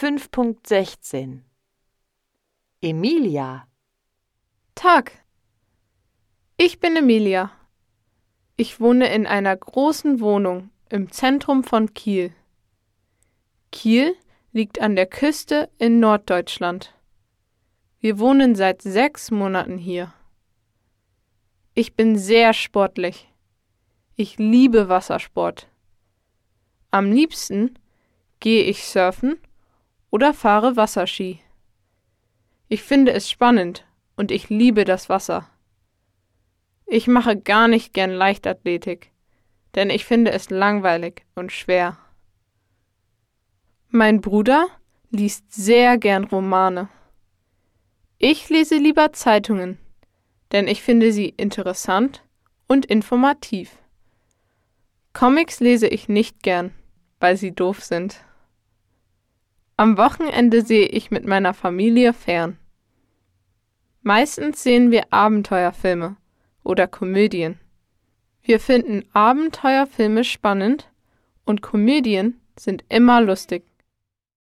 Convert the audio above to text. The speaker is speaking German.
5.16 Emilia Tag. Ich bin Emilia. Ich wohne in einer großen Wohnung im Zentrum von Kiel. Kiel liegt an der Küste in Norddeutschland. Wir wohnen seit sechs Monaten hier. Ich bin sehr sportlich. Ich liebe Wassersport. Am liebsten gehe ich surfen oder fahre Wasserski. Ich finde es spannend und ich liebe das Wasser. Ich mache gar nicht gern Leichtathletik, denn ich finde es langweilig und schwer. Mein Bruder liest sehr gern Romane. Ich lese lieber Zeitungen, denn ich finde sie interessant und informativ. Comics lese ich nicht gern, weil sie doof sind. Am Wochenende sehe ich mit meiner Familie fern. Meistens sehen wir Abenteuerfilme oder Komödien. Wir finden Abenteuerfilme spannend und Komödien sind immer lustig.